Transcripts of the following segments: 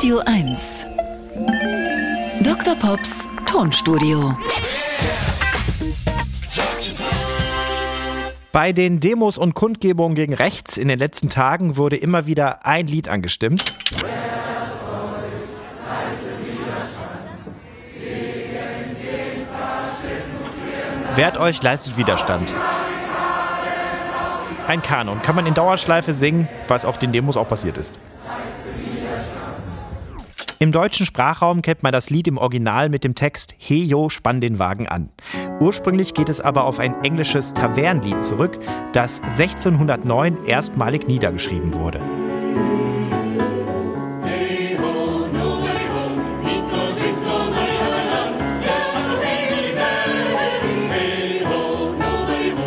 Radio 1. Dr. Pops Tonstudio. Bei den Demos und Kundgebungen gegen rechts in den letzten Tagen wurde immer wieder ein Lied angestimmt. Wehrt euch, leistet Widerstand. Ein Kanon kann man in Dauerschleife singen, was auf den Demos auch passiert ist. Im deutschen Sprachraum kennt man das Lied im Original mit dem Text Hey yo, spann den Wagen an. Ursprünglich geht es aber auf ein englisches Tavernlied zurück, das 1609 erstmalig niedergeschrieben wurde.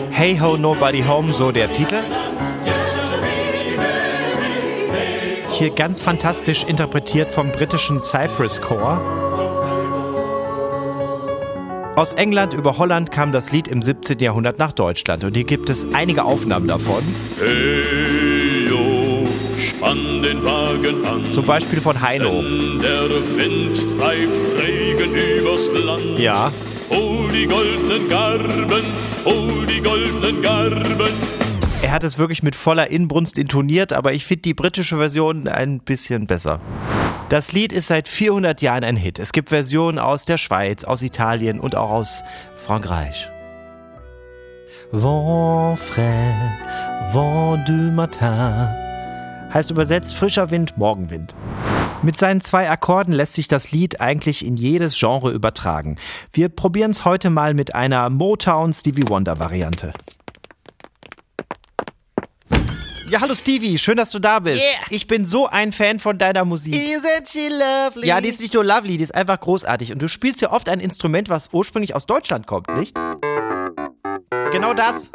Hey Ho Nobody Home, so der Titel. Hier ganz fantastisch interpretiert vom britischen Cypress Corps. Aus England über Holland kam das Lied im 17. Jahrhundert nach Deutschland und hier gibt es einige Aufnahmen davon. Hey, yo, spann den Wagen an. Zum Beispiel von Heino. Der Wind treibt Regen übers Land. Ja, Hol die goldenen Garben, hol die goldenen Garben. Er hat es wirklich mit voller Inbrunst intoniert, aber ich finde die britische Version ein bisschen besser. Das Lied ist seit 400 Jahren ein Hit. Es gibt Versionen aus der Schweiz, aus Italien und auch aus Frankreich. Vent frais, vent du matin. Heißt übersetzt frischer Wind, Morgenwind. Mit seinen zwei Akkorden lässt sich das Lied eigentlich in jedes Genre übertragen. Wir probieren es heute mal mit einer Motown Stevie Wonder Variante. Ja, hallo Stevie, schön, dass du da bist. Yeah. Ich bin so ein Fan von deiner Musik. Isn't she lovely? Ja, die ist nicht nur lovely, die ist einfach großartig. Und du spielst ja oft ein Instrument, was ursprünglich aus Deutschland kommt, nicht? Genau das.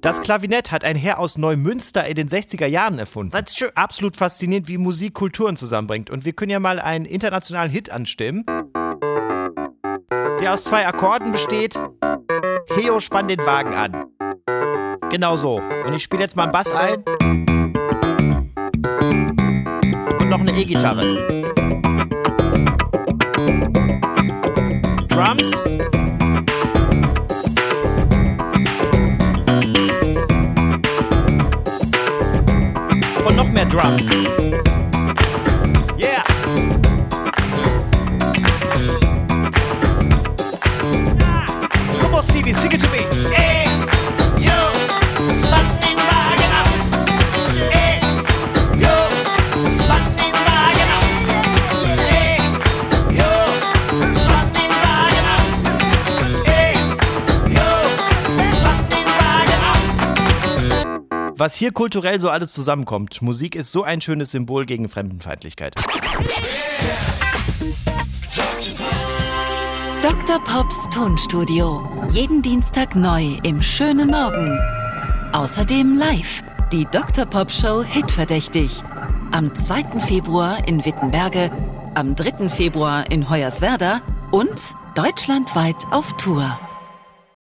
Das Klavinett hat ein Herr aus Neumünster in den 60er Jahren erfunden. That's true. Absolut faszinierend, wie Musik Kulturen zusammenbringt. Und wir können ja mal einen internationalen Hit anstimmen, der aus zwei Akkorden besteht. Heo spann den Wagen an. Genau so. Und ich spiele jetzt mal einen Bass ein. Und noch eine E-Gitarre. Drums. Und noch mehr Drums. Was hier kulturell so alles zusammenkommt. Musik ist so ein schönes Symbol gegen Fremdenfeindlichkeit. Dr. Pops Tonstudio. Jeden Dienstag neu im schönen Morgen. Außerdem live die Dr. Pop Show Hitverdächtig. Am 2. Februar in Wittenberge, am 3. Februar in Hoyerswerda und deutschlandweit auf Tour.